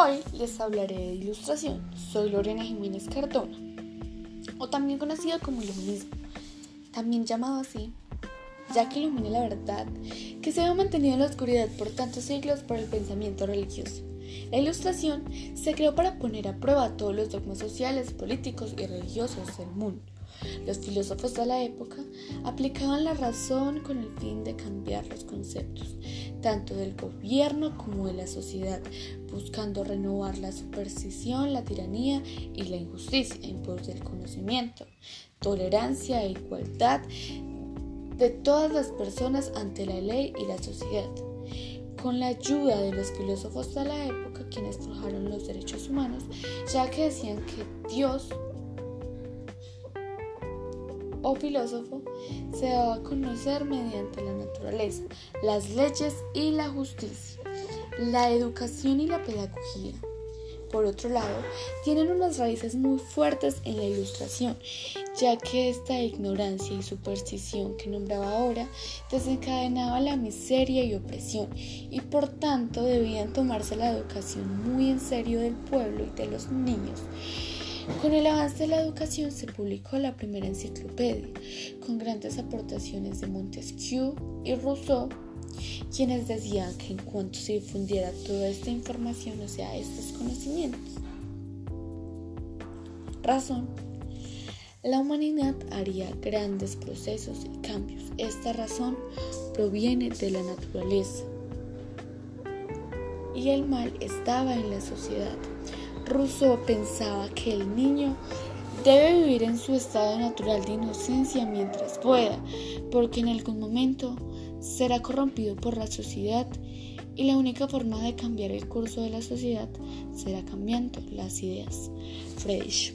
Hoy les hablaré de ilustración. Soy Lorena Jiménez Cardona, o también conocida como iluminismo, también llamado así, ya que ilumina la verdad que se ha mantenido en la oscuridad por tantos siglos por el pensamiento religioso. La ilustración se creó para poner a prueba todos los dogmas sociales, políticos y religiosos del mundo los filósofos de la época aplicaban la razón con el fin de cambiar los conceptos, tanto del gobierno como de la sociedad, buscando renovar la superstición, la tiranía y la injusticia en pos del conocimiento, tolerancia e igualdad de todas las personas ante la ley y la sociedad. Con la ayuda de los filósofos de la época, quienes forjaron los derechos humanos, ya que decían que Dios o filósofo se daba a conocer mediante la naturaleza, las leyes y la justicia, la educación y la pedagogía. Por otro lado, tienen unas raíces muy fuertes en la ilustración, ya que esta ignorancia y superstición que nombraba ahora desencadenaba la miseria y opresión, y por tanto debían tomarse la educación muy en serio del pueblo y de los niños. Con el avance de la educación se publicó la primera enciclopedia, con grandes aportaciones de Montesquieu y Rousseau, quienes decían que en cuanto se difundiera toda esta información, o sea, estos conocimientos, razón, la humanidad haría grandes procesos y cambios. Esta razón proviene de la naturaleza y el mal estaba en la sociedad. Rousseau pensaba que el niño debe vivir en su estado natural de inocencia mientras pueda, porque en algún momento será corrompido por la sociedad y la única forma de cambiar el curso de la sociedad será cambiando las ideas. Friedrich